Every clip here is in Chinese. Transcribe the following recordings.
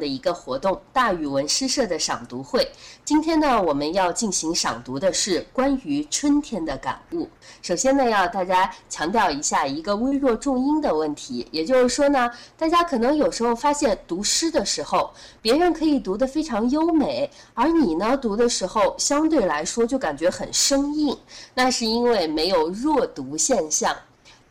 的一个活动——大语文诗社的赏读会。今天呢，我们要进行赏读的是关于春天的感悟。首先呢，要大家强调一下一个微弱重音的问题，也就是说呢，大家可能有时候发现读诗的时候，别人可以读得非常优美，而你呢读的时候相对来说就感觉很生硬，那是因为没有弱读现象。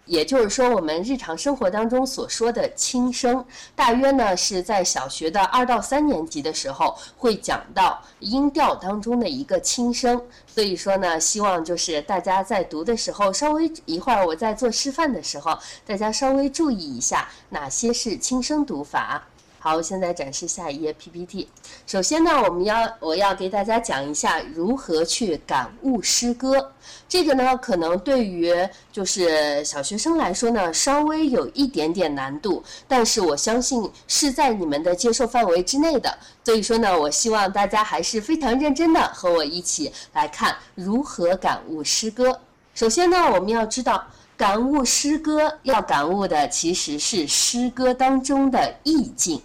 也就是说，我们日常生活当中所说的轻声，大约呢是在小学的二到三年级的时候会讲到音调当中的一个轻声。所以说呢，希望就是大家在读的时候，稍微一会儿我在做示范的时候，大家稍微注意一下哪些是轻声读法。好，现在展示下一页 PPT。首先呢，我们要我要给大家讲一下如何去感悟诗歌。这个呢，可能对于就是小学生来说呢，稍微有一点点难度，但是我相信是在你们的接受范围之内的。所以说呢，我希望大家还是非常认真的和我一起来看如何感悟诗歌。首先呢，我们要知道。感悟诗歌要感悟的其实是诗歌当中的意境。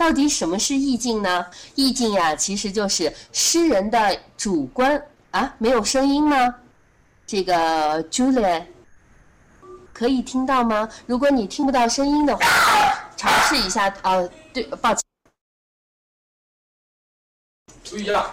到底什么是意境呢？意境呀，其实就是诗人的主观啊。没有声音吗？这个 Julia 可以听到吗？如果你听不到声音的话，尝试一下。啊，对，抱歉。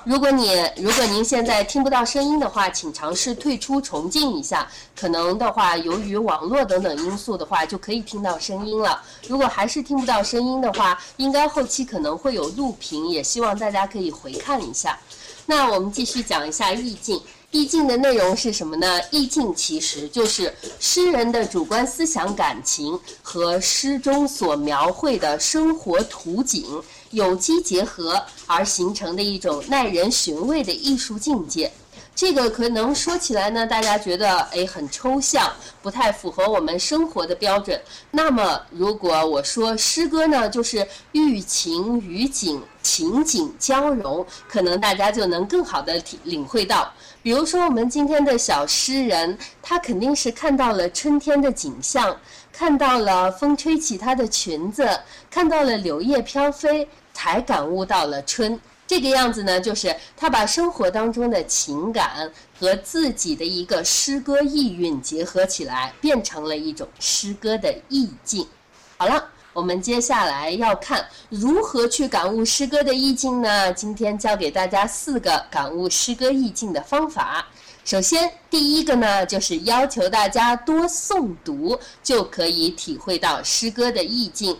如果你如果您现在听不到声音的话，请尝试退出重进一下。可能的话，由于网络等等因素的话，就可以听到声音了。如果还是听不到声音的话，应该后期可能会有录屏，也希望大家可以回看一下。那我们继续讲一下意境。意境的内容是什么呢？意境其实就是诗人的主观思想感情和诗中所描绘的生活图景有机结合而形成的一种耐人寻味的艺术境界。这个可能说起来呢，大家觉得哎很抽象，不太符合我们生活的标准。那么如果我说诗歌呢，就是寓情于景，情景交融，可能大家就能更好的体领会到。比如说我们今天的小诗人，他肯定是看到了春天的景象，看到了风吹起他的裙子，看到了柳叶飘飞，才感悟到了春。这个样子呢，就是他把生活当中的情感和自己的一个诗歌意蕴结合起来，变成了一种诗歌的意境。好了，我们接下来要看如何去感悟诗歌的意境呢？今天教给大家四个感悟诗歌意境的方法。首先，第一个呢，就是要求大家多诵读，就可以体会到诗歌的意境。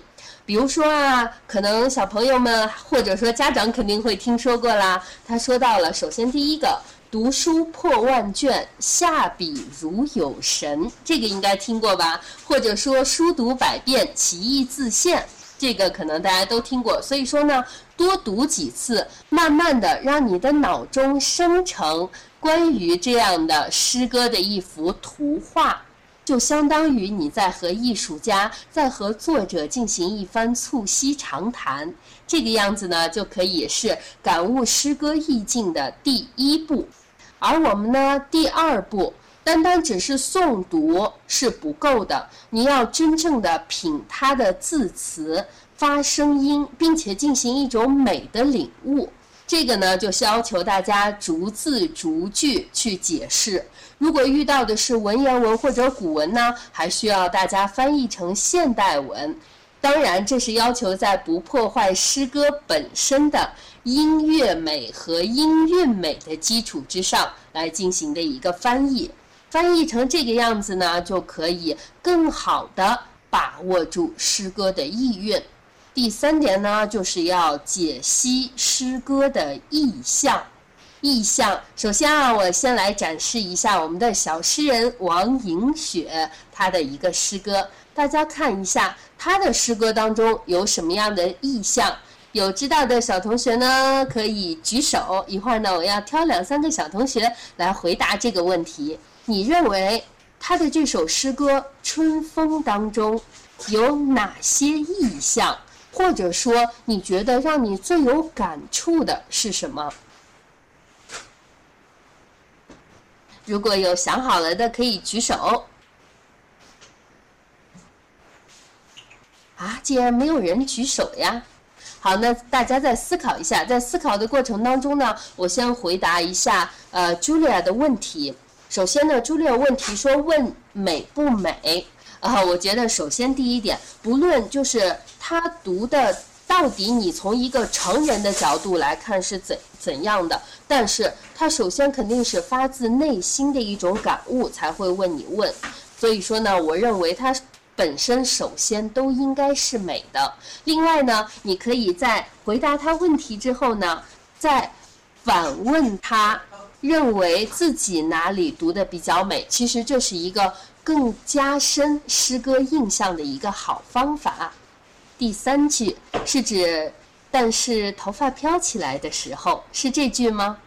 比如说啊，可能小朋友们或者说家长肯定会听说过啦。他说到了，首先第一个，读书破万卷，下笔如有神，这个应该听过吧？或者说书读百遍，其义自现，这个可能大家都听过。所以说呢，多读几次，慢慢的让你的脑中生成关于这样的诗歌的一幅图画。就相当于你在和艺术家、在和作者进行一番促膝长谈，这个样子呢，就可以是感悟诗歌意境的第一步。而我们呢，第二步，单单只是诵读是不够的，你要真正的品它的字词、发声音，并且进行一种美的领悟。这个呢，就是要求大家逐字逐句去解释。如果遇到的是文言文或者古文呢，还需要大家翻译成现代文。当然，这是要求在不破坏诗歌本身的音乐美和音韵美的基础之上来进行的一个翻译。翻译成这个样子呢，就可以更好的把握住诗歌的意蕴。第三点呢，就是要解析诗歌的意象。意象，首先啊，我先来展示一下我们的小诗人王莹雪她的一个诗歌，大家看一下他的诗歌当中有什么样的意象。有知道的小同学呢，可以举手。一会儿呢，我要挑两三个小同学来回答这个问题。你认为他的这首诗歌《春风》当中有哪些意象？或者说，你觉得让你最有感触的是什么？如果有想好了的，可以举手。啊，竟然没有人举手呀！好，那大家再思考一下，在思考的过程当中呢，我先回答一下呃 Julia 的问题。首先呢，Julia 问题说问美不美？啊，我觉得首先第一点，不论就是他读的到底你从一个成人的角度来看是怎怎样的，但是他首先肯定是发自内心的一种感悟才会问你问。所以说呢，我认为他。本身首先都应该是美的。另外呢，你可以在回答他问题之后呢，再反问他，认为自己哪里读的比较美。其实这是一个更加深诗歌印象的一个好方法。第三句是指，但是头发飘起来的时候，是这句吗？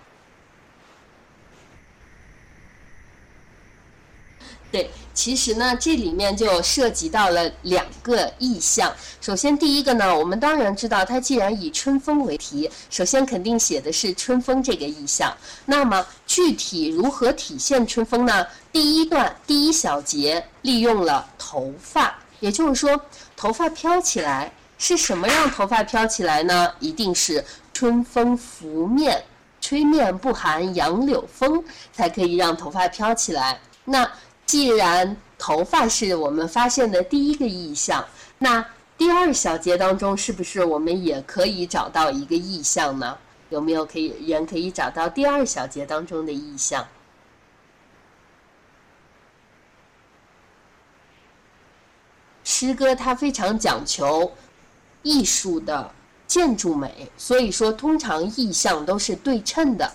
对。其实呢，这里面就涉及到了两个意象。首先，第一个呢，我们当然知道，它既然以春风为题，首先肯定写的是春风这个意象。那么，具体如何体现春风呢？第一段第一小节利用了头发，也就是说，头发飘起来是什么让头发飘起来呢？一定是春风拂面，吹面不寒杨柳风，才可以让头发飘起来。那既然头发是我们发现的第一个意象，那第二小节当中是不是我们也可以找到一个意象呢？有没有可以人可以找到第二小节当中的意象？诗歌它非常讲求艺术的建筑美，所以说通常意象都是对称的。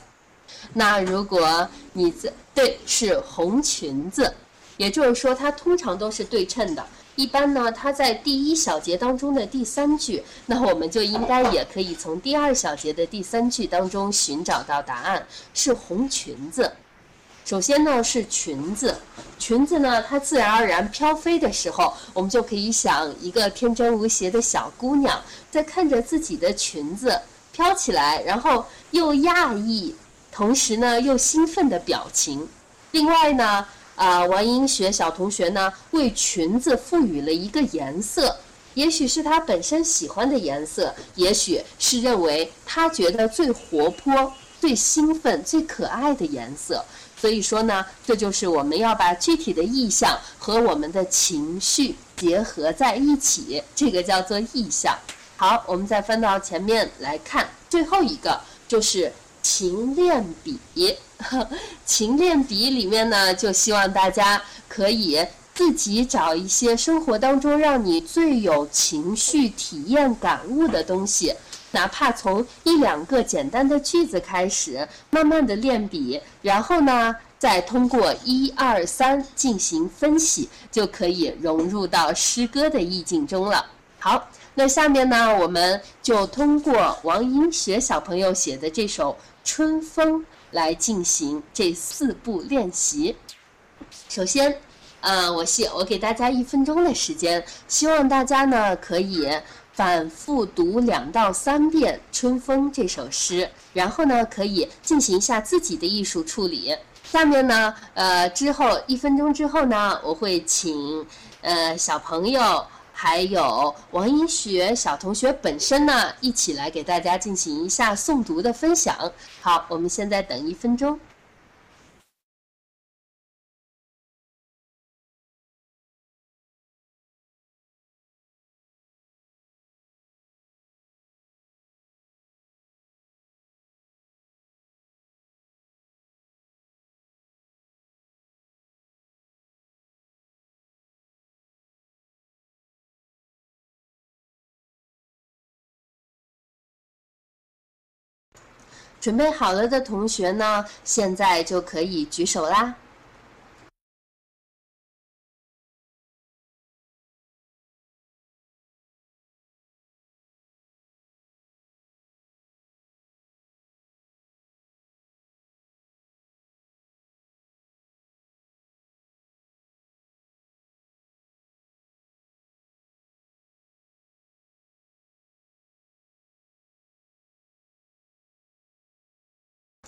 那如果你在对是红裙子。也就是说，它通常都是对称的。一般呢，它在第一小节当中的第三句，那我们就应该也可以从第二小节的第三句当中寻找到答案，是红裙子。首先呢是裙子，裙子呢它自然而然飘飞的时候，我们就可以想一个天真无邪的小姑娘在看着自己的裙子飘起来，然后又讶异，同时呢又兴奋的表情。另外呢。啊，王英学小同学呢，为裙子赋予了一个颜色，也许是他本身喜欢的颜色，也许是认为他觉得最活泼、最兴奋、最可爱的颜色。所以说呢，这就是我们要把具体的意象和我们的情绪结合在一起，这个叫做意象。好，我们再翻到前面来看，最后一个就是情练笔。勤练笔里面呢，就希望大家可以自己找一些生活当中让你最有情绪体验感悟的东西，哪怕从一两个简单的句子开始，慢慢的练笔，然后呢，再通过一二三进行分析，就可以融入到诗歌的意境中了。好，那下面呢，我们就通过王英学小朋友写的这首《春风》。来进行这四步练习。首先，呃，我希我给大家一分钟的时间，希望大家呢可以反复读两到三遍《春风》这首诗，然后呢可以进行一下自己的艺术处理。下面呢，呃，之后一分钟之后呢，我会请呃小朋友。还有王英学小同学本身呢，一起来给大家进行一下诵读的分享。好，我们现在等一分钟。准备好了的同学呢，现在就可以举手啦。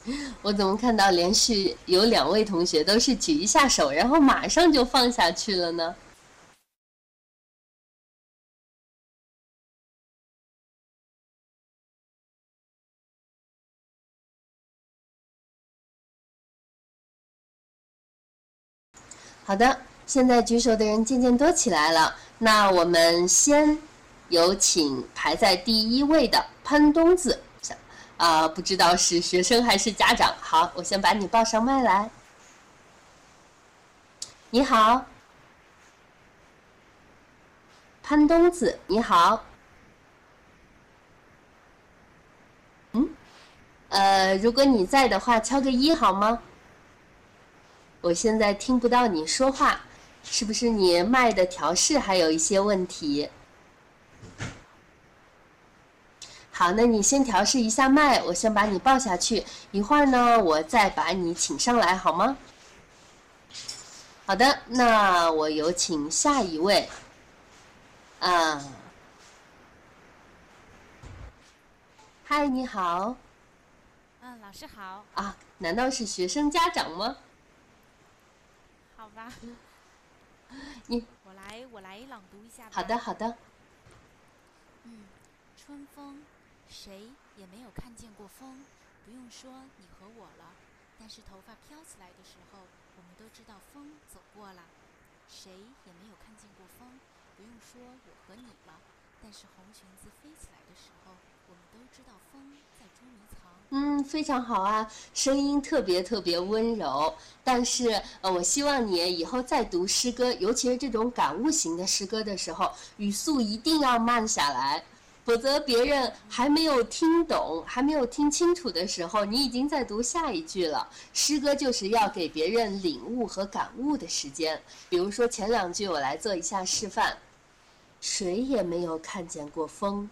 我怎么看到连续有两位同学都是举一下手然后马上就放下去了呢？好的现在举手的人渐渐多起来了那我们先有请排在第一位的潘冬子。啊，不知道是学生还是家长。好，我先把你报上麦来。你好，潘东子，你好。嗯，呃，如果你在的话，敲个一好吗？我现在听不到你说话，是不是你麦的调试还有一些问题？好，那你先调试一下麦，我先把你抱下去，一会儿呢，我再把你请上来，好吗？好的，那我有请下一位。啊，嗨，你好。嗯，老师好。啊，难道是学生家长吗？好吧，你我来我来朗读一下。好的好的。嗯，春风，谁也没有看见过风，不用说你和我了。但是头发飘起来的时候，我们都知道风走过了。谁也没有看见过风，不用说我和你了。但是红裙子飞起来的时候，我们都知道风在捉迷藏。嗯，非常好啊，声音特别特别温柔。但是呃，我希望你以后再读诗歌，尤其是这种感悟型的诗歌的时候，语速一定要慢下来，否则别人还没有听懂、还没有听清楚的时候，你已经在读下一句了。诗歌就是要给别人领悟和感悟的时间。比如说前两句，我来做一下示范。谁也没有看见过风，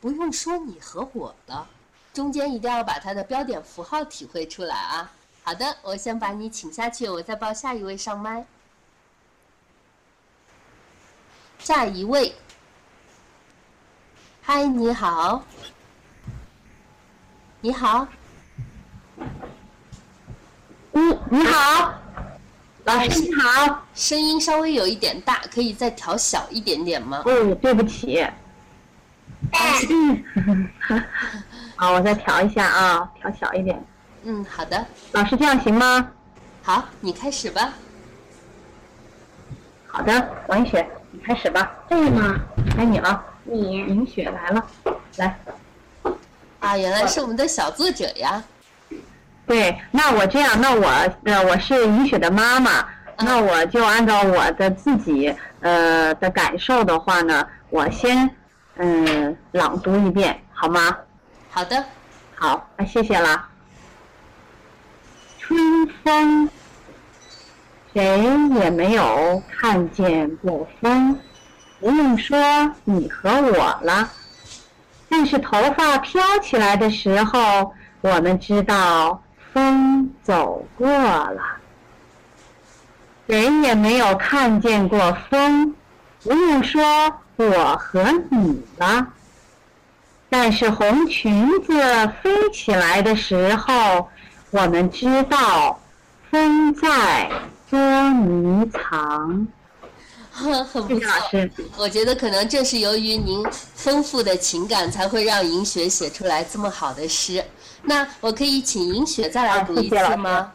不用说你和我了。中间一定要把它的标点符号体会出来啊！好的，我先把你请下去，我再报下一位上麦。下一位，嗨，你好，你好，你你好，老师你好，声音稍微有一点大，可以再调小一点点吗？哦，对不起。好，我再调一下啊，调小一点。嗯，好的。老师这样行吗？好，你开始吧。好的，王一雪，你开始吧。对吗？该你了。你银雪来了，来。啊，原来是我们的小作者呀。对，那我这样，那我呃，我是银雪的妈妈，那我就按照我的自己呃的感受的话呢，我先嗯朗读一遍，好吗？好的，好，那谢谢啦。春风，谁也没有看见过风，不用说你和我了。但是头发飘起来的时候，我们知道风走过了。谁也没有看见过风，不用说我和你了。但是红裙子飞起来的时候，我们知道风在捉迷藏。很不错我觉得可能正是由于您丰富的情感，才会让银雪写出来这么好的诗。那我可以请银雪再来读一次吗？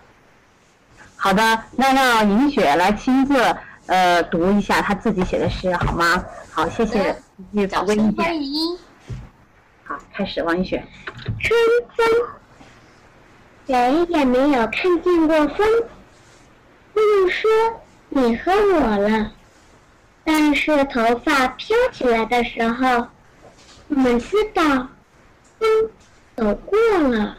好的，那让银雪来亲自呃读一下她自己写的诗，好吗？好，谢谢欢见。迎。好，开始，王一雪。春风，谁也没有看见过风，不用说你和我了。但是头发飘起来的时候，我们知道风走过了。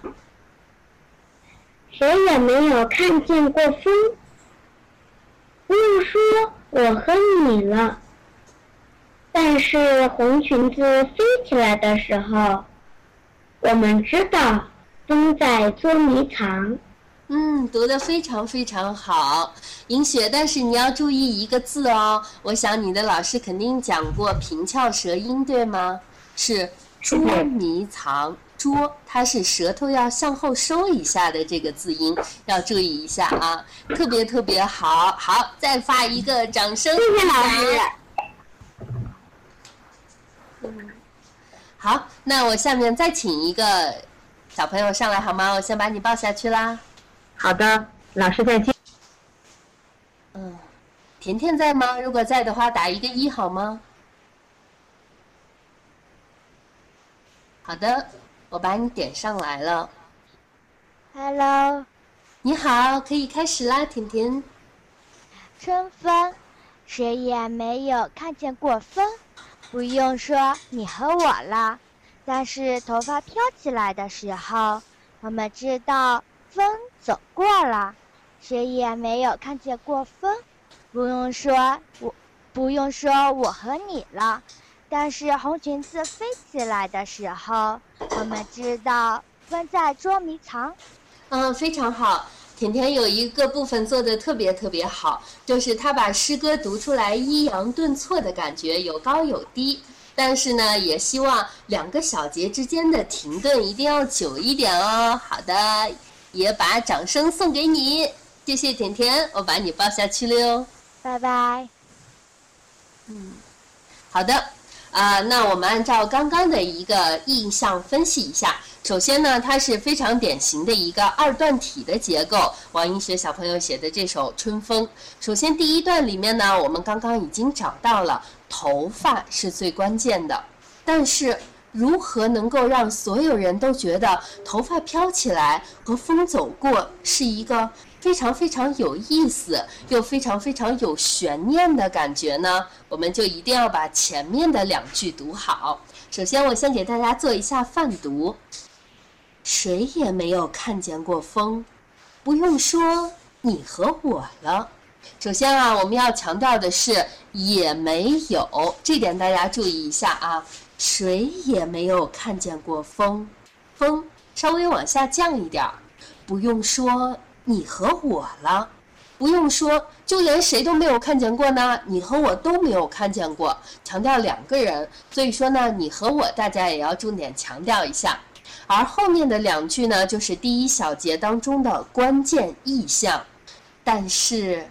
谁也没有看见过风，不用说我和你了。但是红裙子飞起来的时候，我们知道风在捉迷藏。嗯，读的非常非常好，银雪。但是你要注意一个字哦，我想你的老师肯定讲过平翘舌音，对吗？是捉迷藏，捉它是舌头要向后收一下的这个字音，要注意一下啊，特别特别好。好，再发一个掌声。谢谢老师。好，那我下面再请一个小朋友上来好吗？我先把你抱下去啦。好的，老师再见。嗯，甜甜在吗？如果在的话，打一个一好吗？好的，我把你点上来了。Hello，你好，可以开始啦，甜甜。春风，谁也没有看见过风，不用说你和我了。但是头发飘起来的时候，我们知道风走过了。谁也没有看见过风，不用说我，不用说我和你了。但是红裙子飞起来的时候，我们知道风在捉迷藏。嗯，非常好。甜甜有一个部分做的特别特别好，就是他把诗歌读出来抑扬顿挫的感觉，有高有低。但是呢，也希望两个小节之间的停顿一定要久一点哦。好的，也把掌声送给你，谢谢甜甜，我把你抱下去了哟。拜拜。嗯好的，啊、那我们按照刚刚的一个印象分析一下。首先呢，它是非常典型的一个二段体的结构。王英学小朋友写的这首《春风》，首先第一段里面呢，我们刚刚已经找到了头发是最关键的，但是如何能够让所有人都觉得头发飘起来和风走过是一个非常非常有意思又非常非常有悬念的感觉呢？我们就一定要把前面的两句读好。首先，我先给大家做一下范读。谁也没有看见过风，不用说你和我了。首先啊，我们要强调的是也没有，这点大家注意一下啊。谁也没有看见过风，风稍微往下降一点儿。不用说你和我了，不用说，就连谁都没有看见过呢，你和我都没有看见过。强调两个人，所以说呢，你和我大家也要重点强调一下。而后面的两句呢，就是第一小节当中的关键意象。但是，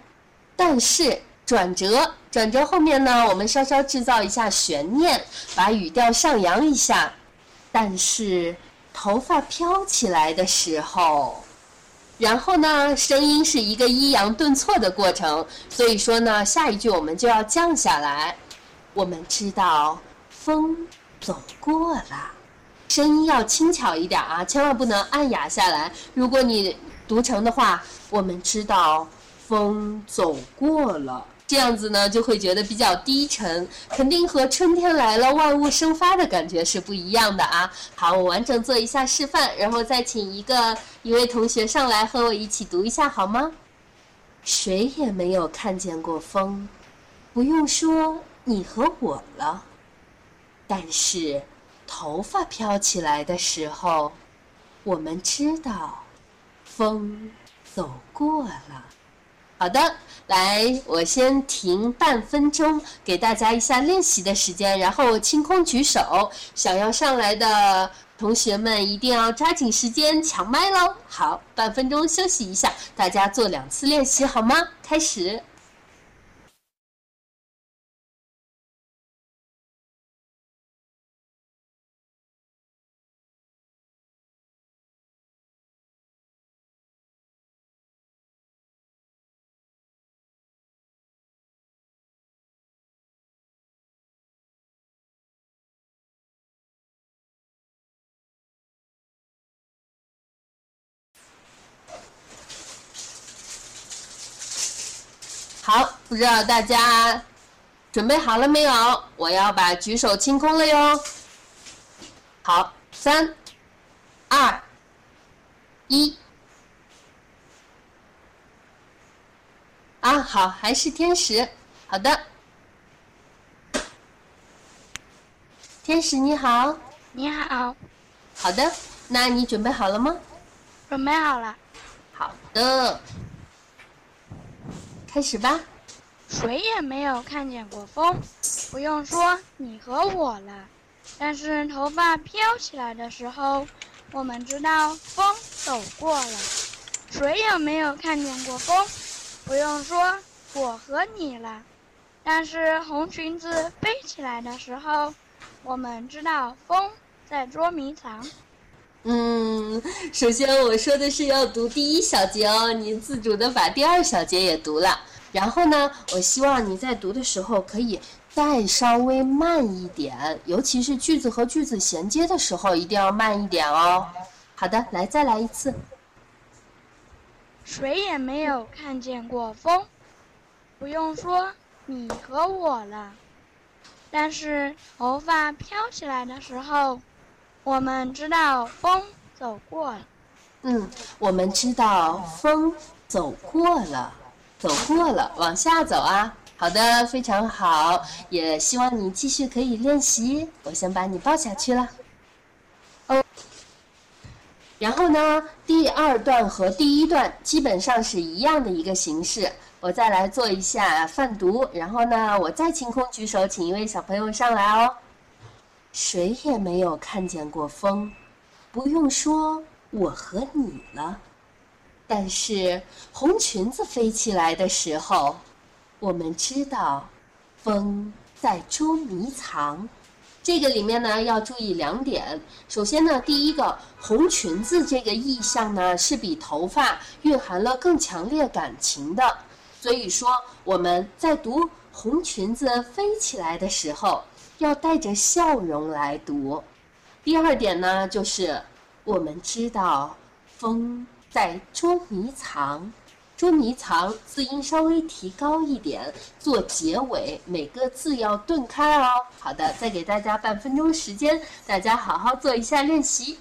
但是转折，转折后面呢，我们稍稍制造一下悬念，把语调上扬一下。但是头发飘起来的时候，然后呢，声音是一个抑扬顿挫的过程，所以说呢，下一句我们就要降下来。我们知道风走过了。声音要轻巧一点啊，千万不能按哑下来。如果你读成的话，我们知道风走过了，这样子呢就会觉得比较低沉，肯定和春天来了万物生发的感觉是不一样的啊。好，我完整做一下示范，然后再请一个一位同学上来和我一起读一下好吗？谁也没有看见过风，不用说你和我了，但是。头发飘起来的时候，我们知道风走过了。好的，来，我先停半分钟，给大家一下练习的时间，然后清空举手，想要上来的同学们一定要抓紧时间抢麦喽。好，半分钟休息一下，大家做两次练习好吗？开始。好，不知道大家准备好了没有？我要把举手清空了哟。好，三、二、一。啊，好，还是天使。好的，天使你好。你好，好的，那你准备好了吗？准备好了。好的，开始吧。谁也没有看见过风，不用说你和我了。但是头发飘起来的时候，我们知道风走过了。谁也没有看见过风，不用说我和你了。但是红裙子飞起来的时候，我们知道风在捉迷藏。嗯，首先我说的是要读第一小节哦，你自主的把第二小节也读了。然后呢，我希望你在读的时候可以再稍微慢一点，尤其是句子和句子衔接的时候，一定要慢一点哦。好的，来，再来一次。谁也没有看见过风，不用说你和我了。但是头发飘起来的时候，我们知道风走过了。嗯，我们知道风走过了，走过了，往下走啊。好的，非常好，也希望你继续可以练习。我先把你抱下去了。哦，然后呢，第二段和第一段基本上是一样的一个形式。我再来做一下泛读，然后呢，我再清空举手，请一位小朋友上来哦。谁也没有看见过风，不用说我和你了。但是红裙子飞起来的时候，我们知道风在捉迷藏。这个里面呢要注意两点。首先呢，第一个红裙子这个意象呢是比头发蕴含了更强烈感情的。所以说，我们在读“红裙子飞起来”的时候，要带着笑容来读。第二点呢，就是我们知道风在捉迷藏，捉迷藏字音稍微提高一点，做结尾，每个字要顿开哦。好的，再给大家半分钟时间，大家好好做一下练习。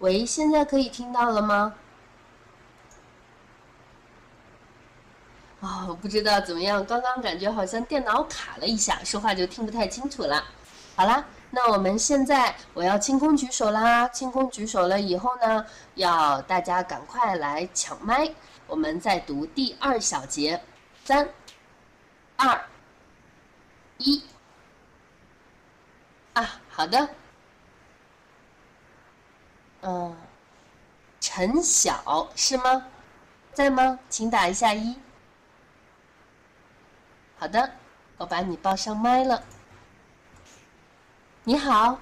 喂，现在可以听到了吗？哦，不知道怎么样，刚刚感觉好像电脑卡了一下，说话就听不太清楚了。好啦，那我们现在我要清空举手啦，清空举手了以后呢，要大家赶快来抢麦，我们再读第二小节，三、二、一。啊，好的。嗯，陈晓是吗？在吗？请打一下一。好的，我把你报上麦了。你好，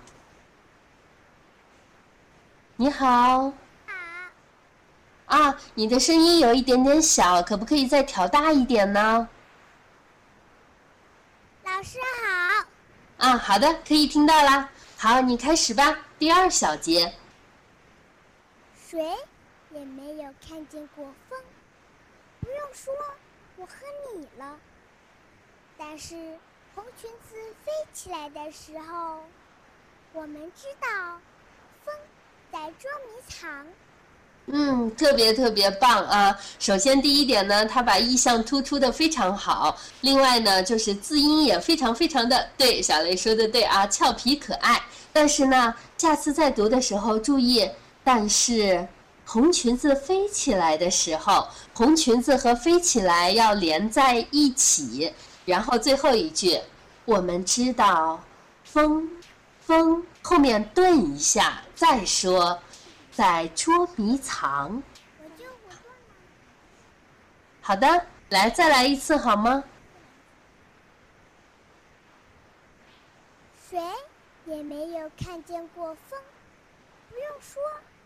你好。好。啊，你的声音有一点点小，可不可以再调大一点呢？老师好。啊，好的，可以听到啦。好，你开始吧，第二小节。谁也没有看见过风，不用说，我和你了。但是红裙子飞起来的时候，我们知道风在捉迷藏。嗯，特别特别棒啊！首先第一点呢，他把意象突出的非常好。另外呢，就是字音也非常非常的对。小雷说的对啊，俏皮可爱。但是呢，下次再读的时候注意。但是，红裙子飞起来的时候，红裙子和飞起来要连在一起。然后最后一句，我们知道，风，风后面顿一下再说，在捉迷藏。好的，来再来一次好吗？谁也没有看见过风，不用说。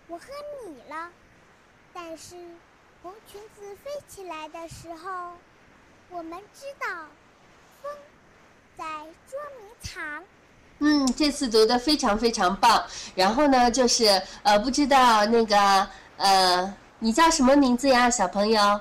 我和你了，但是红裙子飞起来的时候，我们知道风在捉迷藏。嗯，这次读的非常非常棒。然后呢，就是呃，不知道那个呃，你叫什么名字呀，小朋友？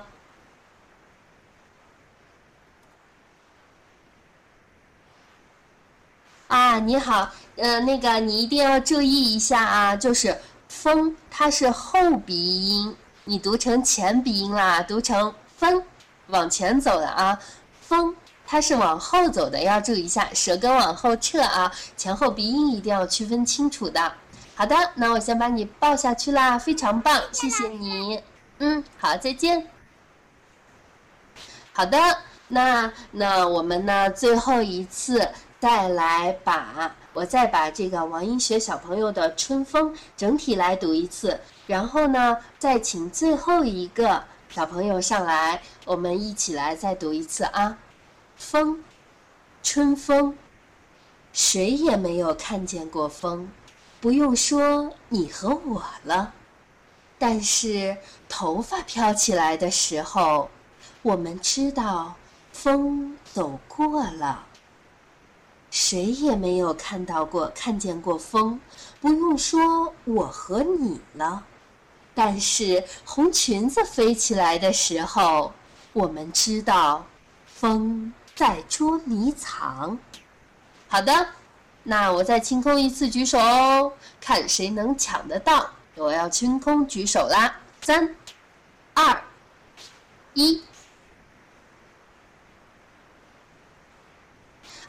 啊你好，呃，那个你一定要注意一下啊，就是风它是后鼻音，你读成前鼻音啦，读成风，往前走的啊，风它是往后走的，要注意一下，舌根往后撤啊，前后鼻音一定要区分清楚的。好的，那我先把你抱下去啦，非常棒，谢谢你。嗯，好，再见。好的，那那我们呢，最后一次再来把，我再把这个王英学小朋友的《春风》整体来读一次，然后呢，再请最后一个小朋友上来，我们一起来再读一次啊。风，春风，谁也没有看见过风，不用说你和我了。但是头发飘起来的时候。我们知道，风走过了，谁也没有看到过、看见过风。不用说我和你了，但是红裙子飞起来的时候，我们知道，风在捉迷藏。好的，那我再清空一次举手哦，看谁能抢得到。我要清空举手啦，三、二、一。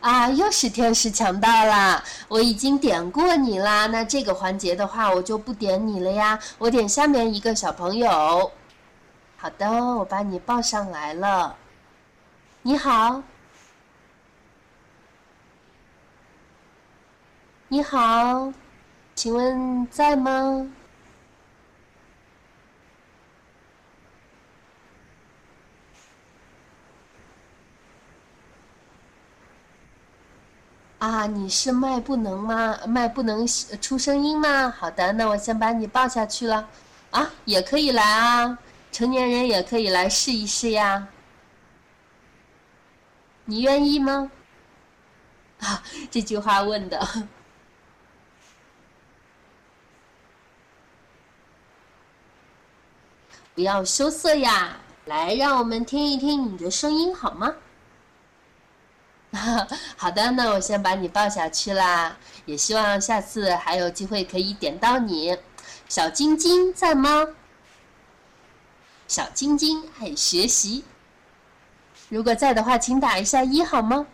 啊，又是天使抢到啦！我已经点过你啦，那这个环节的话，我就不点你了呀。我点下面一个小朋友。好的，我把你抱上来了。你好，你好，请问在吗？啊，你是麦不能吗？麦不能出声音吗？好的，那我先把你抱下去了。啊，也可以来啊，成年人也可以来试一试呀。你愿意吗？啊，这句话问的，不要羞涩呀。来，让我们听一听你的声音好吗？好的，那我先把你抱下去啦。也希望下次还有机会可以点到你。小晶晶在吗？小晶晶爱学习，如果在的话，请打一下一好吗？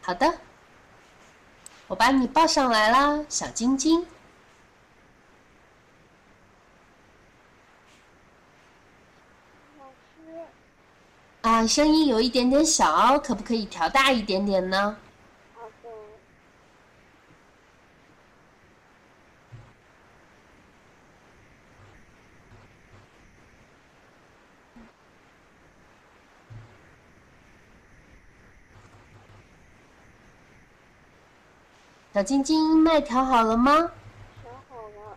好的，我把你抱上来啦，小晶晶。啊，声音有一点点小，可不可以调大一点点呢？小晶晶，麦调好了吗？调好了。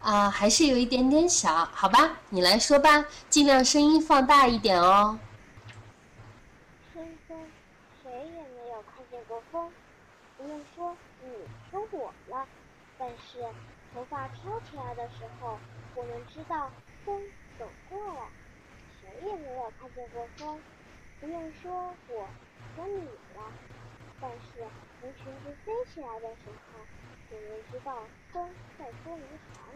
啊，还是有一点点小，好吧，你来说吧，尽量声音放大一点哦。不用说你和我了，但是头发飘起来的时候，我们知道风走过了，谁也没有看见过风。不用说我和你了，但是红裙子飞起来的时候，我们知道风在捉迷藏。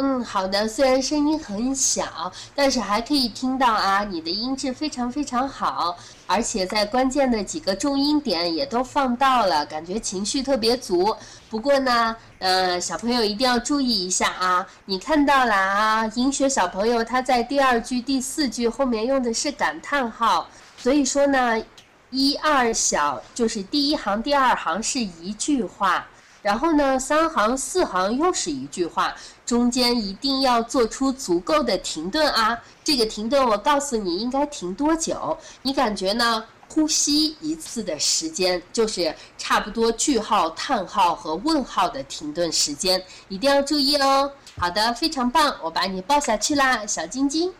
嗯，好的。虽然声音很小，但是还可以听到啊。你的音质非常非常好，而且在关键的几个重音点也都放到了，感觉情绪特别足。不过呢，呃，小朋友一定要注意一下啊。你看到了啊，银雪小朋友他在第二句、第四句后面用的是感叹号，所以说呢，一二小就是第一行、第二行是一句话。然后呢，三行四行又是一句话，中间一定要做出足够的停顿啊！这个停顿，我告诉你应该停多久？你感觉呢？呼吸一次的时间就是差不多句号、叹号和问号的停顿时间，一定要注意哦。好的，非常棒，我把你抱下去啦，小晶晶。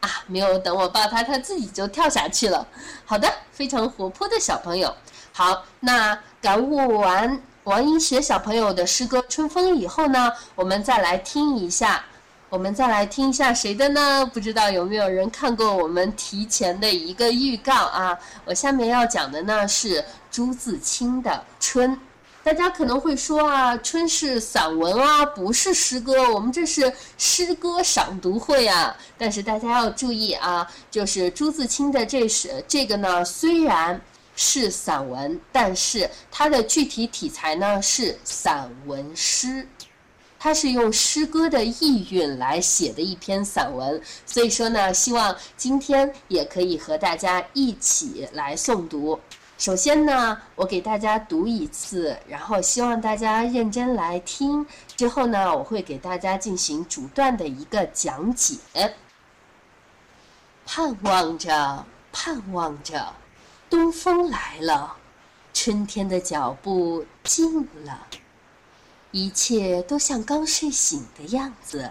啊，没有等我抱他，他自己就跳下去了。好的，非常活泼的小朋友。好，那感悟完王英学小朋友的诗歌《春风》以后呢，我们再来听一下我们再来听一下谁的呢？不知道有没有人看过我们提前的一个预告啊？我下面要讲的呢是朱自清的《春》。大家可能会说啊，《春》是散文啊，不是诗歌，我们这是诗歌赏读会啊。但是大家要注意啊，就是朱自清的这是这个呢，虽然是散文，但是它的具体题材呢是散文诗。它是用诗歌的意蕴来写的一篇散文，所以说呢，希望今天也可以和大家一起来诵读。首先呢，我给大家读一次，然后希望大家认真来听。之后呢，我会给大家进行逐段的一个讲解。盼望着，盼望着，东风来了，春天的脚步近了。一切都像刚睡醒的样子，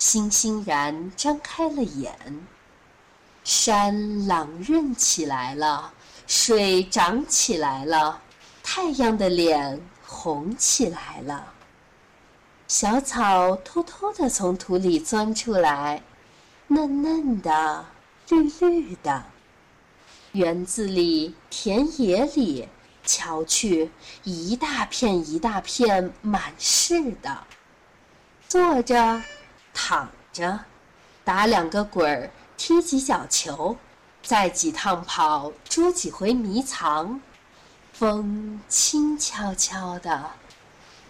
欣欣然张开了眼。山朗润起来了，水涨起来了，太阳的脸红起来了。小草偷偷地从土里钻出来，嫩嫩的，绿绿的。园子里，田野里。瞧去，一大片一大片满是的。坐着，躺着，打两个滚儿，踢几脚球，再几趟跑，捉几回迷藏。风轻悄悄的，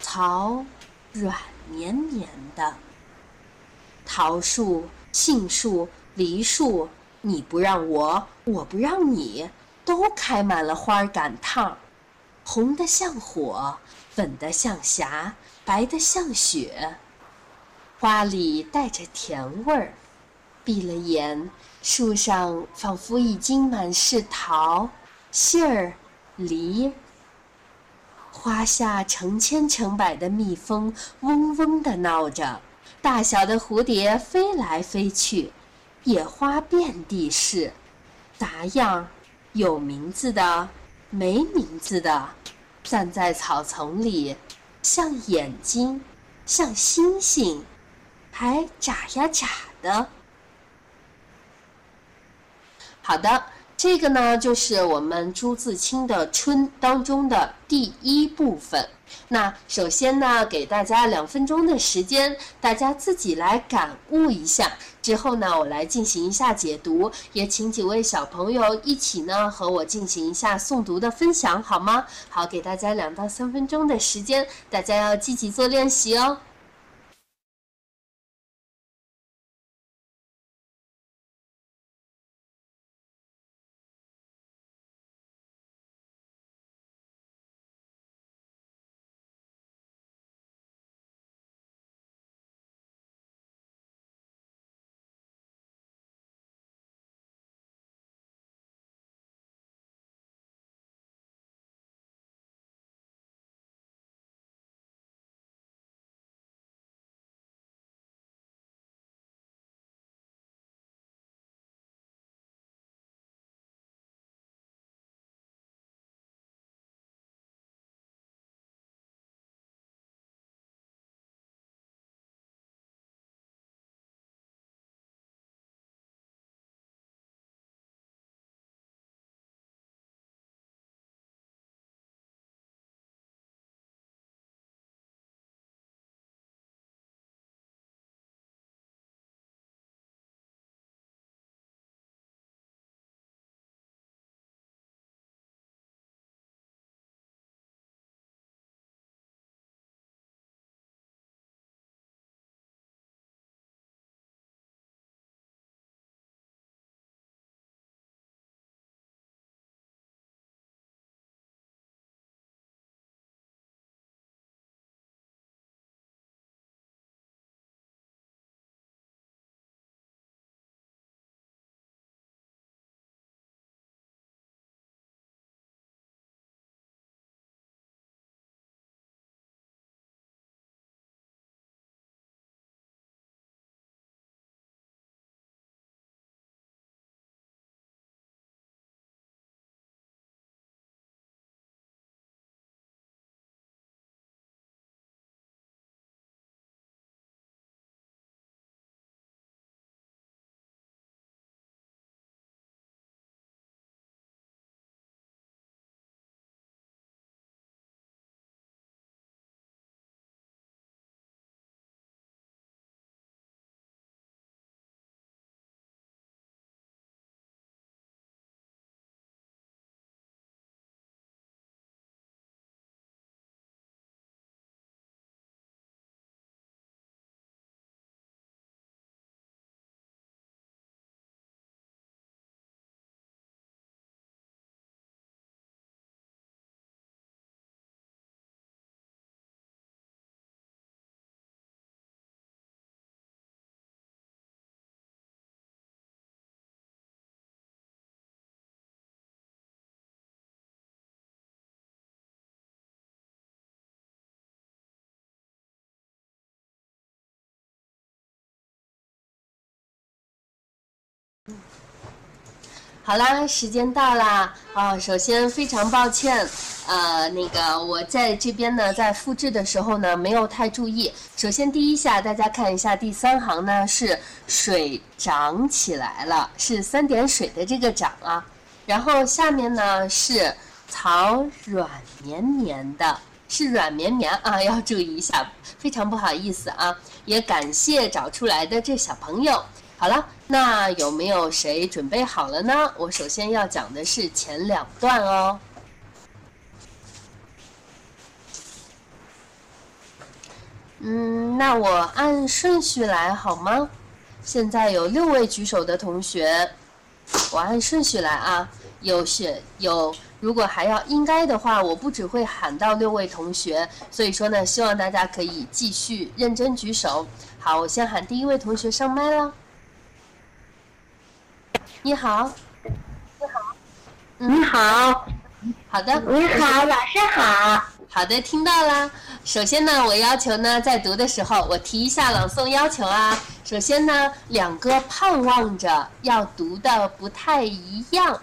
草软绵绵的。桃树、杏树、梨树，你不让我，我不让你。都开满了花赶趟儿，红的像火，粉的像霞，白的像雪。花里带着甜味儿，闭了眼，树上仿佛已经满是桃、杏儿、梨。花下成千成百的蜜蜂嗡嗡地闹着，大小的蝴蝶飞来飞去，野花遍地是，杂样。有名字的，没名字的，站在草丛里，像眼睛，像星星，还眨呀眨的。好的。这个呢，就是我们朱自清的《春》当中的第一部分。那首先呢，给大家两分钟的时间，大家自己来感悟一下。之后呢，我来进行一下解读，也请几位小朋友一起呢和我进行一下诵读的分享，好吗？好，给大家两到三分钟的时间，大家要积极做练习哦。好啦，时间到啦！啊，首先非常抱歉，呃，那个我在这边呢，在复制的时候呢，没有太注意。首先第一下，大家看一下第三行呢，是水涨起来了，是三点水的这个涨啊。然后下面呢是草软绵绵的，是软绵绵啊，要注意一下，非常不好意思啊，也感谢找出来的这小朋友。好了，那有没有谁准备好了呢？我首先要讲的是前两段哦。嗯，那我按顺序来好吗？现在有六位举手的同学，我按顺序来啊。有选有，如果还要应该的话，我不只会喊到六位同学，所以说呢，希望大家可以继续认真举手。好，我先喊第一位同学上麦了。你好，你好，你好，好的，你好，老师好，好的，听到啦。首先呢，我要求呢，在读的时候，我提一下朗诵要求啊。首先呢，两个盼望着要读的不太一样，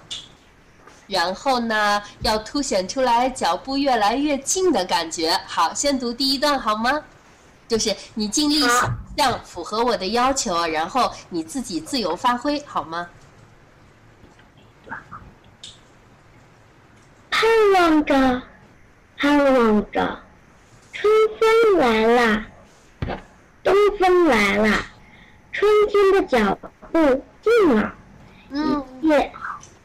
然后呢，要凸显出来脚步越来越近的感觉。好，先读第一段好吗？就是你尽力想象符合我的要求，然后你自己自由发挥，好吗？盼望着，盼望着，春风来了，东风来了，春天的脚步近了。嗯，耶，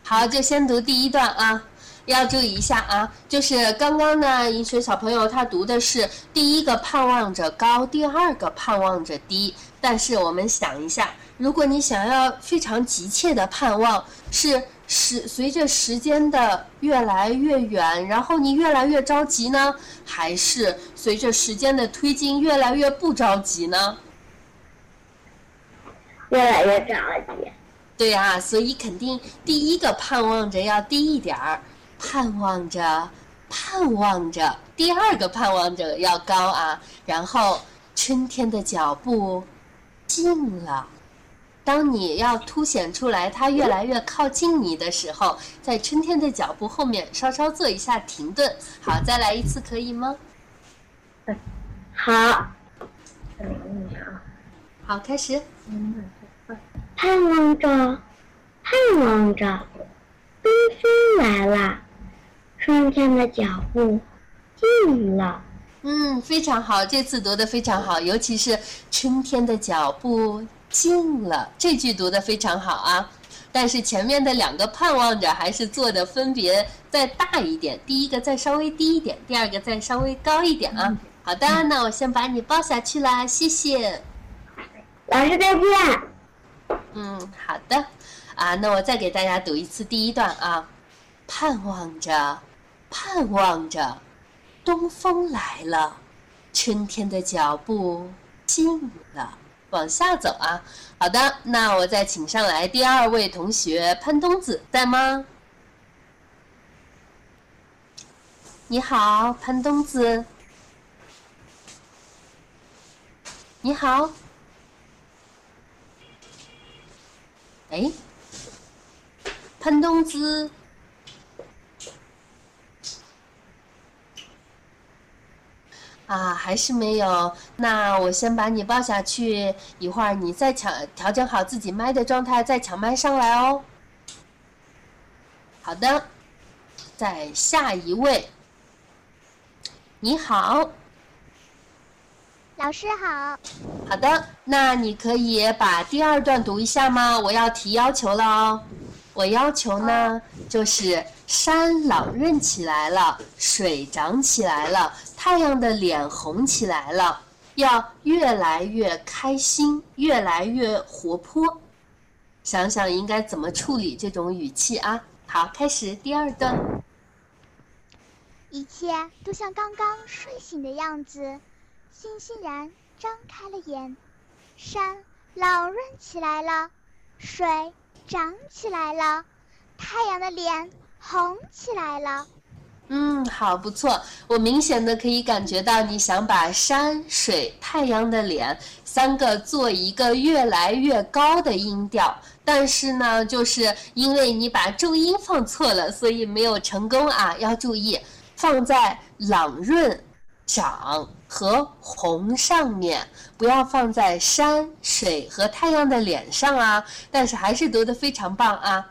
好，就先读第一段啊，要注意一下啊，就是刚刚呢，银雪小朋友他读的是第一个盼望着高，第二个盼望着低，但是我们想一下，如果你想要非常急切的盼望是。时随着时间的越来越远，然后你越来越着急呢，还是随着时间的推进越来越不着急呢？越来越着急。对呀，所以肯定第一个盼望着要低一点儿，盼望着，盼望着，第二个盼望着要高啊，然后春天的脚步近了。当你要凸显出来它越来越靠近你的时候，在春天的脚步后面稍稍做一下停顿。好，再来一次可以吗？好，好，开始。盼望着，盼望着，东风来了，春天的脚步近了。嗯，非常好，这次读的非常好，尤其是春天的脚步。近了，这句读的非常好啊，但是前面的两个盼望着还是做的分别再大一点，第一个再稍微低一点，第二个再稍微高一点啊。好的，那我先把你抱下去啦，谢谢。老师再见。嗯，好的。啊，那我再给大家读一次第一段啊，盼望着，盼望着，东风来了，春天的脚步近了。往下走啊，好的，那我再请上来第二位同学潘东子在吗？你好，潘东子。你好。哎，潘东子。啊，还是没有。那我先把你抱下去，一会儿你再抢调整好自己麦的状态，再抢麦上来哦。好的，再下一位。你好，老师好。好的，那你可以把第二段读一下吗？我要提要求了哦。我要求呢，就是山朗润起来了，水涨起来了，太阳的脸红起来了，要越来越开心，越来越活泼。想想应该怎么处理这种语气啊？好，开始第二段。一切都像刚刚睡醒的样子，欣欣然张开了眼，山朗润起来了，水。长起来了，太阳的脸红起来了。嗯，好，不错。我明显的可以感觉到你想把山水、太阳的脸三个做一个越来越高的音调，但是呢，就是因为你把重音放错了，所以没有成功啊！要注意放在朗润、长和红上面，不要放在山水和太阳的脸上啊！但是还是读得非常棒啊！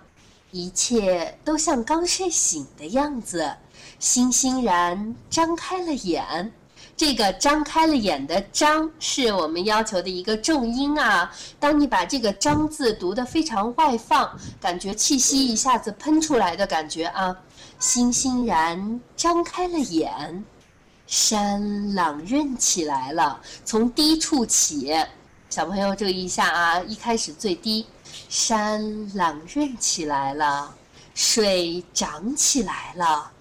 一切都像刚睡醒的样子，欣欣然张开了眼。这个张开了眼的“张”是我们要求的一个重音啊。当你把这个“张”字读得非常外放，感觉气息一下子喷出来的感觉啊。欣欣然张开了眼，山朗润起来了，从低处起，小朋友注意一下啊，一开始最低，山朗润起来了，水涨起来了，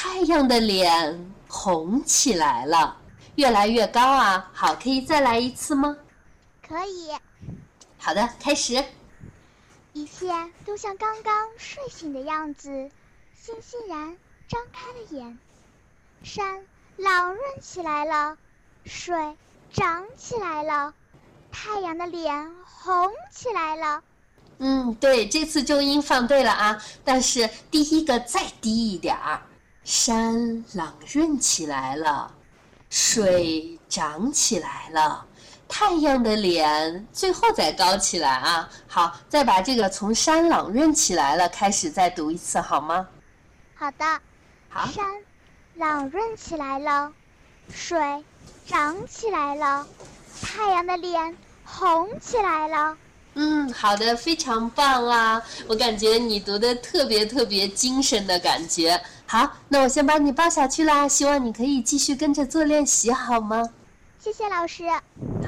太阳的脸。红起来了，越来越高啊！好，可以再来一次吗？可以。好的，开始。一切都像刚刚睡醒的样子，欣欣然张开了眼。山朗润起来了，水涨起来了，太阳的脸红起来了。嗯，对，这次重音放对了啊，但是第一个再低一点儿。山朗润起来了，水涨起来了，太阳的脸最后再高起来啊！好，再把这个从山朗润起来了开始再读一次好吗？好的。好。山朗润起来了，水涨起来了，太阳的脸红起来了。嗯，好的，非常棒啊！我感觉你读的特别特别精神的感觉。好，那我先把你抱下去啦。希望你可以继续跟着做练习，好吗？谢谢老师。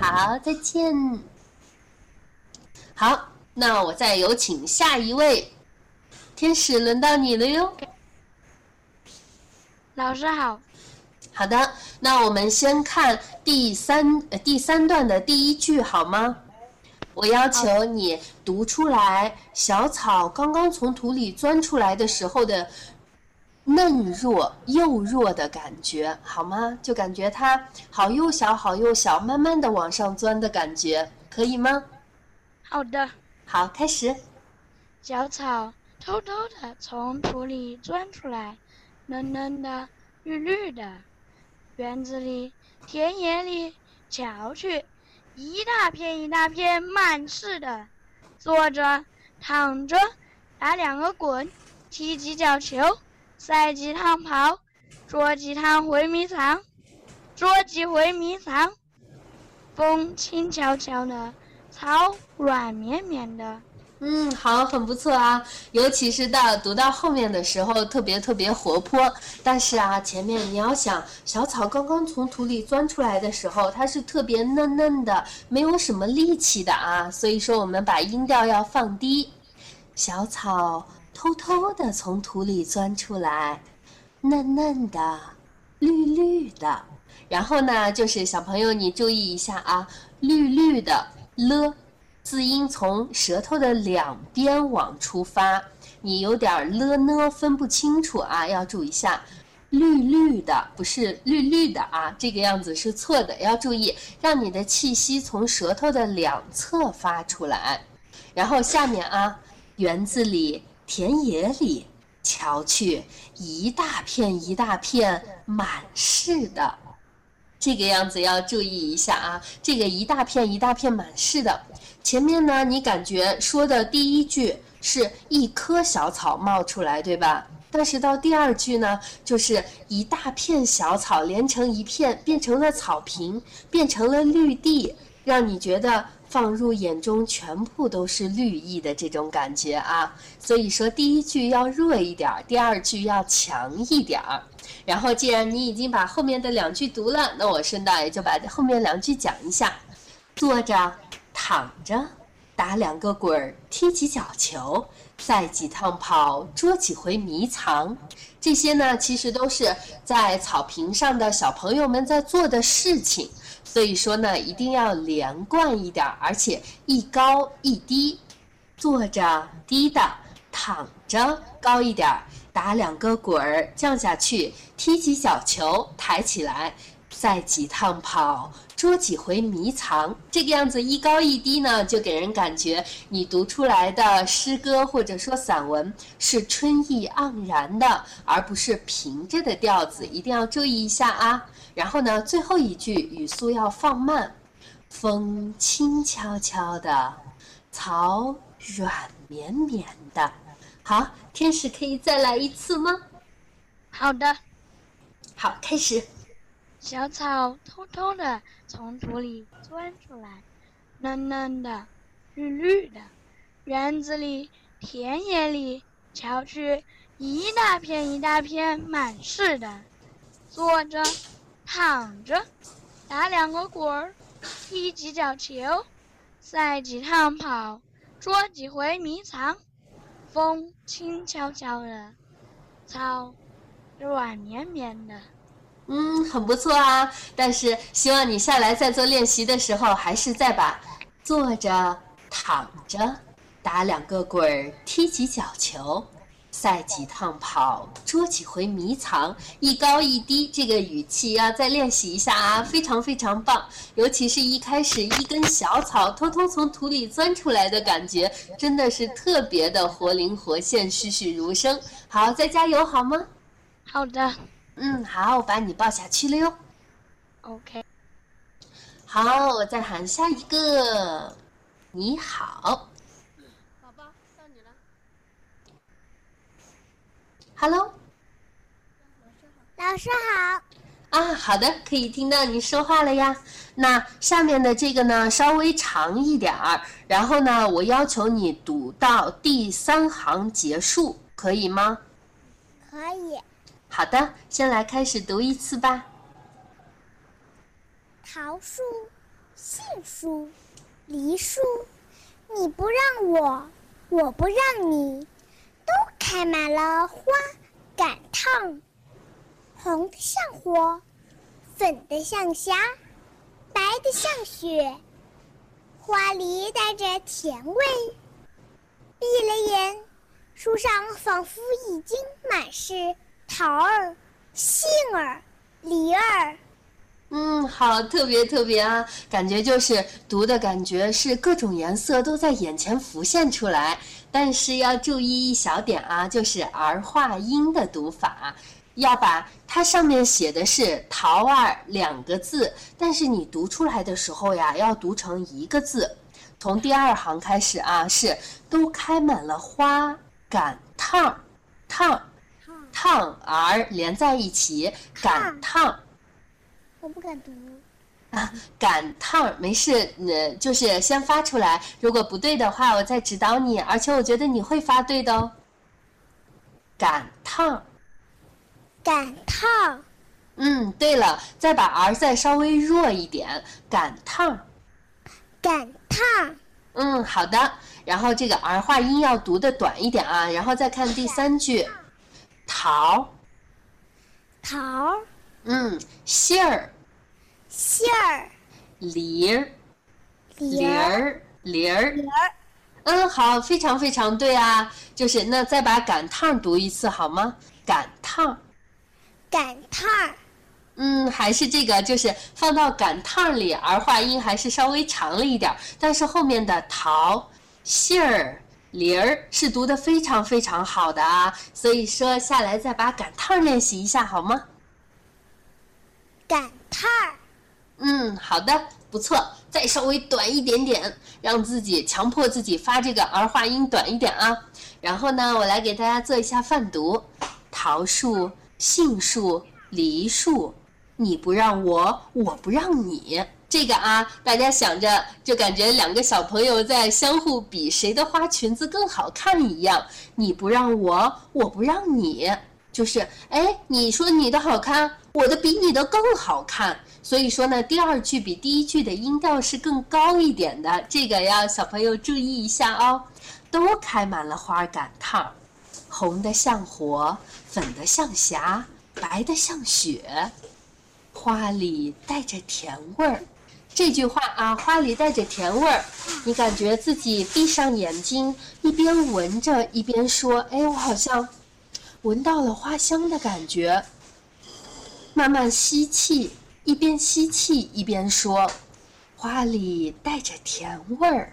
好，再见。好，那我再有请下一位，天使，轮到你了哟。老师好。好的，那我们先看第三呃第三段的第一句，好吗？我要求你读出来，小草刚刚从土里钻出来的时候的。嫩弱、幼弱的感觉，好吗？就感觉它好幼小、好幼小，慢慢的往上钻的感觉，可以吗？好的。好，开始。小草偷偷的从土里钻出来，嫩嫩的、绿绿的。园子里、田野里，瞧去，一大片一大片满是的。坐着、躺着、打两个滚、踢几脚球。赛几趟跑，捉几趟回迷藏，捉几回迷藏。风轻悄悄的，草软绵绵的。嗯，好，很不错啊。尤其是到读到后面的时候，特别特别活泼。但是啊，前面你要想，小草刚刚从土里钻出来的时候，它是特别嫩嫩的，没有什么力气的啊。所以说，我们把音调要放低。小草。偷偷的从土里钻出来，嫩嫩的，绿绿的。然后呢，就是小朋友，你注意一下啊，绿绿的了，字音从舌头的两边往出发，你有点了呢分不清楚啊，要注意一下。绿绿的不是绿绿的啊，这个样子是错的，要注意，让你的气息从舌头的两侧发出来。然后下面啊，园子里。田野里，瞧去，一大片一大片满是的，这个样子要注意一下啊。这个一大片一大片满是的，前面呢，你感觉说的第一句是一棵小草冒出来，对吧？但是到第二句呢，就是一大片小草连成一片，变成了草坪，变成了绿地，让你觉得。放入眼中全部都是绿意的这种感觉啊，所以说第一句要弱一点儿，第二句要强一点儿。然后既然你已经把后面的两句读了，那我顺道也就把后面两句讲一下：坐着、躺着、打两个滚儿、踢几脚球、赛几趟跑、捉几回迷藏。这些呢，其实都是在草坪上的小朋友们在做的事情。所以说呢，一定要连贯一点，而且一高一低，坐着低的，躺着高一点，打两个滚儿降下去，踢起小球抬起来，再几趟跑，捉几回迷藏。这个样子一高一低呢，就给人感觉你读出来的诗歌或者说散文是春意盎然的，而不是平着的调子，一定要注意一下啊。然后呢，最后一句语速要放慢，风轻悄悄的，草软绵绵的。好，天使可以再来一次吗？好的，好，开始。小草偷偷的从土里钻出来，嫩嫩的，绿绿的。园子里、田野里，瞧去，一大片一大片，满是的。坐着，躺着，打两个滚儿，踢几脚球，赛几趟跑，捉几回迷藏。风轻悄悄的，草软绵绵的。嗯，很不错啊。但是希望你下来再做练习的时候，还是再把坐着、躺着、打两个滚儿、踢几脚球、赛几趟跑、捉几回迷藏，一高一低，这个语气要再练习一下啊，非常非常棒。尤其是一开始一根小草偷偷从土里钻出来的感觉，真的是特别的活灵活现、栩栩如生。好，再加油好吗？好的。嗯，好，我把你抱下去了哟。OK。好，我再喊下一个。你好，宝宝，到你了。Hello。老师好。啊，好的，可以听到你说话了呀。那下面的这个呢，稍微长一点儿，然后呢，我要求你读到第三行结束，可以吗？可以。好的，先来开始读一次吧。桃树、杏树、梨树，你不让我，我不让你，都开满了花赶趟，红的像火，粉的像霞，白的像雪，花里带着甜味。闭了眼，树上仿佛已经满是。桃儿、杏儿、梨儿，嗯，好，特别特别啊，感觉就是读的感觉是各种颜色都在眼前浮现出来，但是要注意一小点啊，就是儿化音的读法，要把它上面写的是“桃儿”两个字，但是你读出来的时候呀，要读成一个字，从第二行开始啊，是都开满了花赶趟趟。趟儿连在一起，赶趟。我不敢读。啊，赶烫没事，呃，就是先发出来。如果不对的话，我再指导你。而且我觉得你会发对的哦。赶烫。赶烫。嗯，对了，再把儿再稍微弱一点，赶烫。赶烫。嗯，好的。然后这个儿化音要读的短一点啊。然后再看第三句。桃，桃，嗯，杏儿，杏儿，梨儿，梨儿，梨儿，梨儿，嗯，好，非常非常对啊，就是那再把赶趟读一次好吗？赶趟，赶趟，嗯，还是这个，就是放到赶趟里，儿化音还是稍微长了一点，但是后面的桃，杏儿。梨儿是读的非常非常好的啊，所以说下来再把赶趟练习一下好吗？赶趟儿，嗯，好的，不错，再稍微短一点点，让自己强迫自己发这个儿化音短一点啊。然后呢，我来给大家做一下范读：桃树、杏树、梨树，你不让我，我不让你。这个啊，大家想着就感觉两个小朋友在相互比谁的花裙子更好看一样。你不让我，我不让你，就是哎，你说你的好看，我的比你的更好看。所以说呢，第二句比第一句的音调是更高一点的，这个要小朋友注意一下哦。都开满了花赶趟，红的像火，粉的像霞，白的像雪，花里带着甜味儿。这句话啊，花里带着甜味儿，你感觉自己闭上眼睛，一边闻着一边说：“哎，我好像闻到了花香的感觉。”慢慢吸气，一边吸气一边说：“花里带着甜味儿。”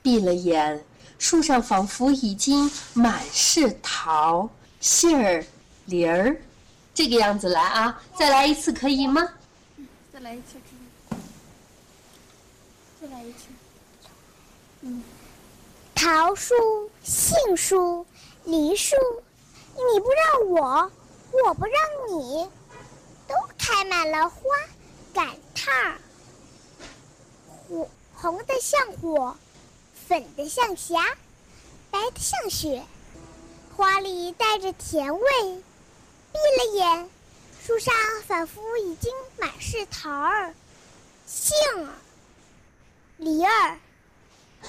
闭了眼，树上仿佛已经满是桃、杏儿、梨儿，这个样子来啊！再来一次可以吗？再来一次，再来一次。桃树、杏树、梨树，你不让我，我不让你，都开满了花赶趟儿，火红的像火，粉的像霞，白的像雪，花里带着甜味。闭了眼，树上仿佛已经满是桃儿、杏儿、梨儿。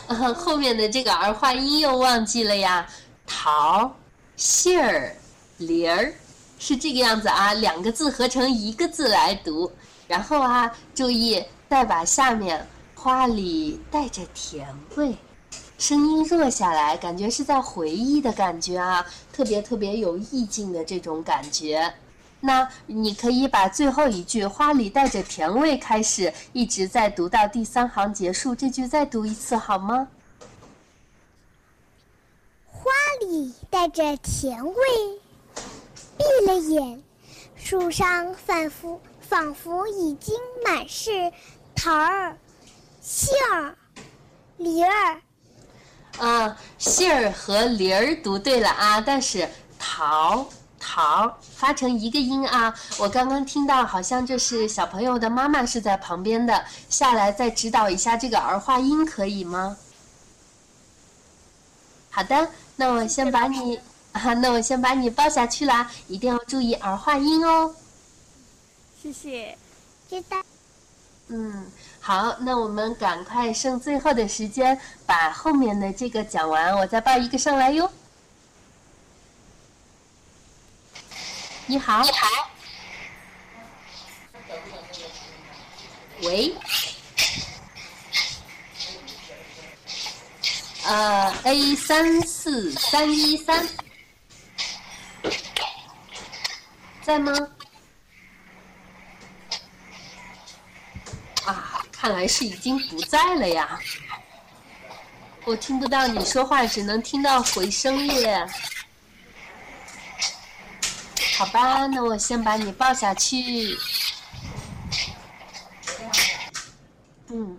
啊，后面的这个儿化音又忘记了呀，桃、杏儿、梨儿，是这个样子啊，两个字合成一个字来读。然后啊，注意再把下面花里带着甜味，声音弱下来，感觉是在回忆的感觉啊，特别特别有意境的这种感觉。那你可以把最后一句“花里带着甜味”开始，一直在读到第三行结束。这句再读一次好吗？花里带着甜味，闭了眼，树上仿佛仿佛已经满是桃儿、杏儿、梨儿。啊，杏儿和梨儿读对了啊，但是桃桃发成一个音啊。我刚刚听到，好像这是小朋友的妈妈是在旁边的，下来再指导一下这个儿化音可以吗？好的，那我先把你啊，那我先把你抱下去啦，一定要注意儿化音哦。谢谢。知道。嗯，好，那我们赶快剩最后的时间，把后面的这个讲完，我再报一个上来哟。你好。你好。喂。呃，A 三四三一三，在吗？啊，看来是已经不在了呀。我听不到你说话，只能听到回声耶。好吧，那我先把你抱下去。嗯，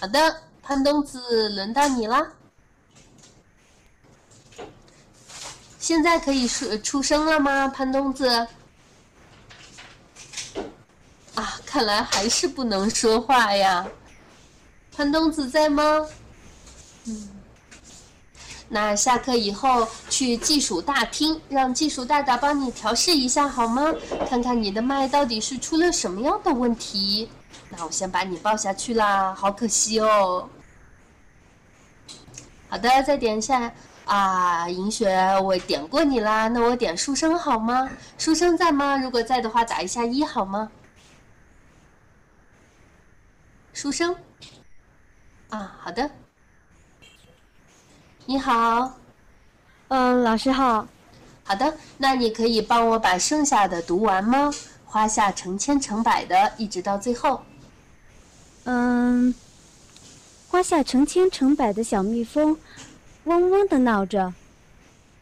好的，潘东子，轮到你了。现在可以出出声了吗，潘东子？啊，看来还是不能说话呀。潘东子在吗？嗯。那下课以后去技术大厅，让技术大大帮你调试一下好吗？看看你的麦到底是出了什么样的问题。那我先把你抱下去啦，好可惜哦。好的，再点一下啊，银雪，我点过你啦。那我点书生好吗？书生在吗？如果在的话，打一下一好吗？书生，啊，好的。你好，嗯，老师好。好的，那你可以帮我把剩下的读完吗？花下成千成百的，一直到最后。嗯，花下成千成百的小蜜蜂，嗡嗡的闹着；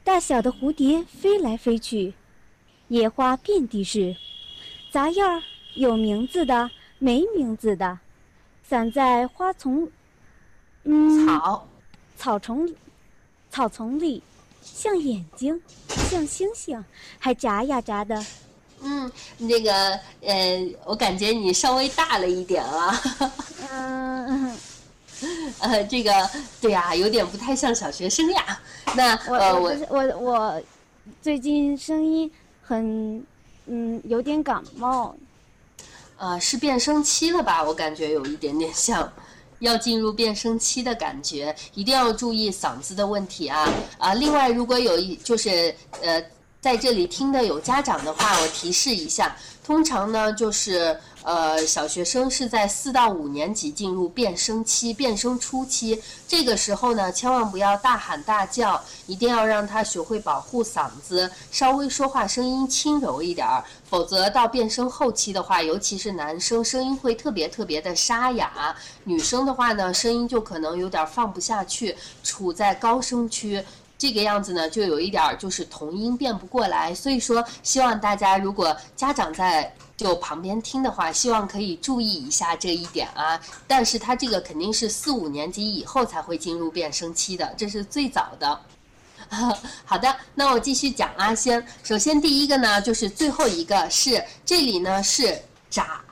大小的蝴蝶飞来飞去，野花遍地是，杂样儿有名字的，没名字的，散在花丛，嗯，草，草丛。草丛里，像眼睛，像星星，还眨呀眨的。嗯，那个，呃，我感觉你稍微大了一点啊。嗯，呃，这个，对呀，有点不太像小学生呀。那呃，我我我最近声音很，嗯，有点感冒。呃，是变声期了吧？我感觉有一点点像。要进入变声期的感觉，一定要注意嗓子的问题啊啊！另外，如果有一就是呃在这里听的有家长的话，我提示一下，通常呢就是呃，小学生是在四到五年级进入变声期、变声初期，这个时候呢，千万不要大喊大叫，一定要让他学会保护嗓子，稍微说话声音轻柔一点儿，否则到变声后期的话，尤其是男生声音会特别特别的沙哑，女生的话呢，声音就可能有点放不下去，处在高声区。这个样子呢，就有一点儿就是童音变不过来，所以说希望大家如果家长在就旁边听的话，希望可以注意一下这一点啊。但是他这个肯定是四五年级以后才会进入变声期的，这是最早的。好的，那我继续讲啊，先首先第一个呢，就是最后一个是这里呢是眨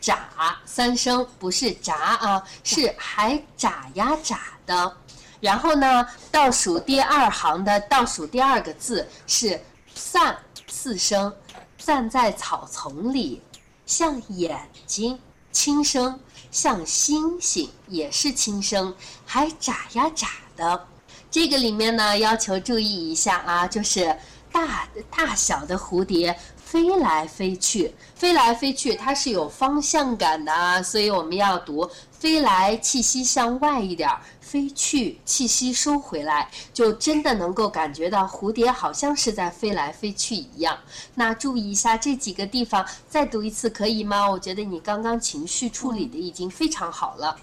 眨三声，不是眨啊，是还眨呀眨的。然后呢，倒数第二行的倒数第二个字是散四声，散在草丛里，像眼睛，轻声，像星星，也是轻声，还眨呀眨的。这个里面呢，要求注意一下啊，就是大大小的蝴蝶飞来飞去，飞来飞去，它是有方向感的啊，所以我们要读飞来，气息向外一点儿。飞去，气息收回来，就真的能够感觉到蝴蝶好像是在飞来飞去一样。那注意一下这几个地方，再读一次可以吗？我觉得你刚刚情绪处理的已经非常好了。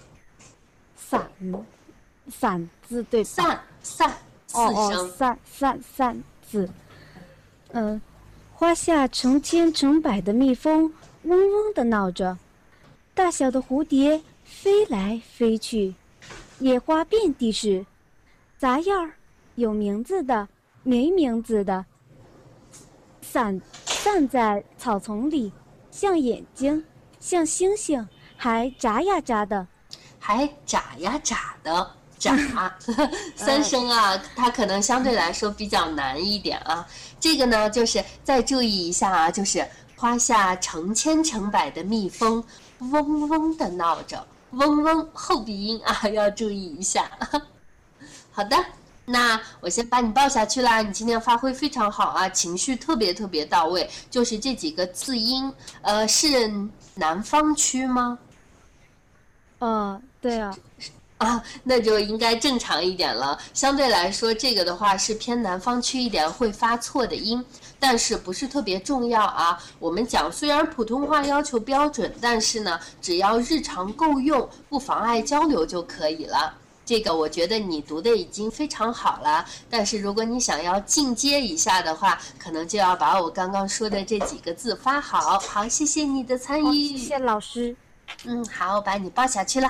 散，散字对吧？散散四声。散散散字。嗯，花下成千成百的蜜蜂嗡嗡的闹着，大小的蝴蝶飞来飞去。野花遍地是，杂样儿，有名字的，没名字的，散散在草丛里，像眼睛，像星星，还眨呀眨的，还眨呀眨的，眨，三声啊，它可能相对来说比较难一点啊。这个呢，就是再注意一下啊，就是花下成千成百的蜜蜂，嗡嗡的闹着。嗡嗡后鼻音啊，要注意一下。好的，那我先把你抱下去啦。你今天发挥非常好啊，情绪特别特别到位。就是这几个字音，呃，是南方区吗？嗯，对啊。啊，那就应该正常一点了。相对来说，这个的话是偏南方区一点，会发错的音。但是不是特别重要啊？我们讲，虽然普通话要求标准，但是呢，只要日常够用，不妨碍交流就可以了。这个我觉得你读的已经非常好了。但是如果你想要进阶一下的话，可能就要把我刚刚说的这几个字发好。好，谢谢你的参与。谢谢老师。嗯，好，我把你抱下去了。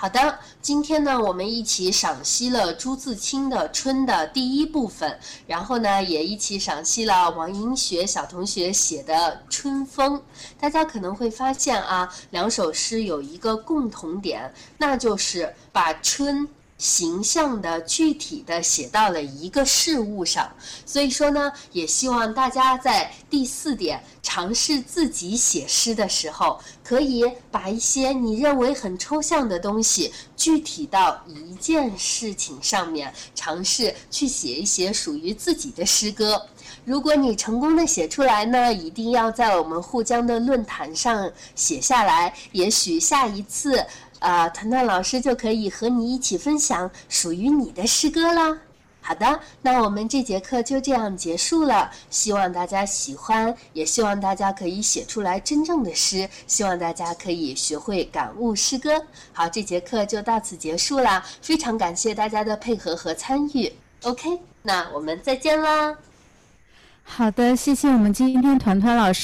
好的，今天呢，我们一起赏析了朱自清的《春》的第一部分，然后呢，也一起赏析了王英学小同学写的《春风》。大家可能会发现啊，两首诗有一个共同点，那就是把春。形象的、具体的写到了一个事物上，所以说呢，也希望大家在第四点尝试自己写诗的时候，可以把一些你认为很抽象的东西，具体到一件事情上面，尝试去写一写属于自己的诗歌。如果你成功的写出来呢，一定要在我们沪江的论坛上写下来，也许下一次。啊，团团老师就可以和你一起分享属于你的诗歌啦。好的，那我们这节课就这样结束了。希望大家喜欢，也希望大家可以写出来真正的诗。希望大家可以学会感悟诗歌。好，这节课就到此结束啦。非常感谢大家的配合和参与。OK，那我们再见啦。好的，谢谢我们今天团团老师。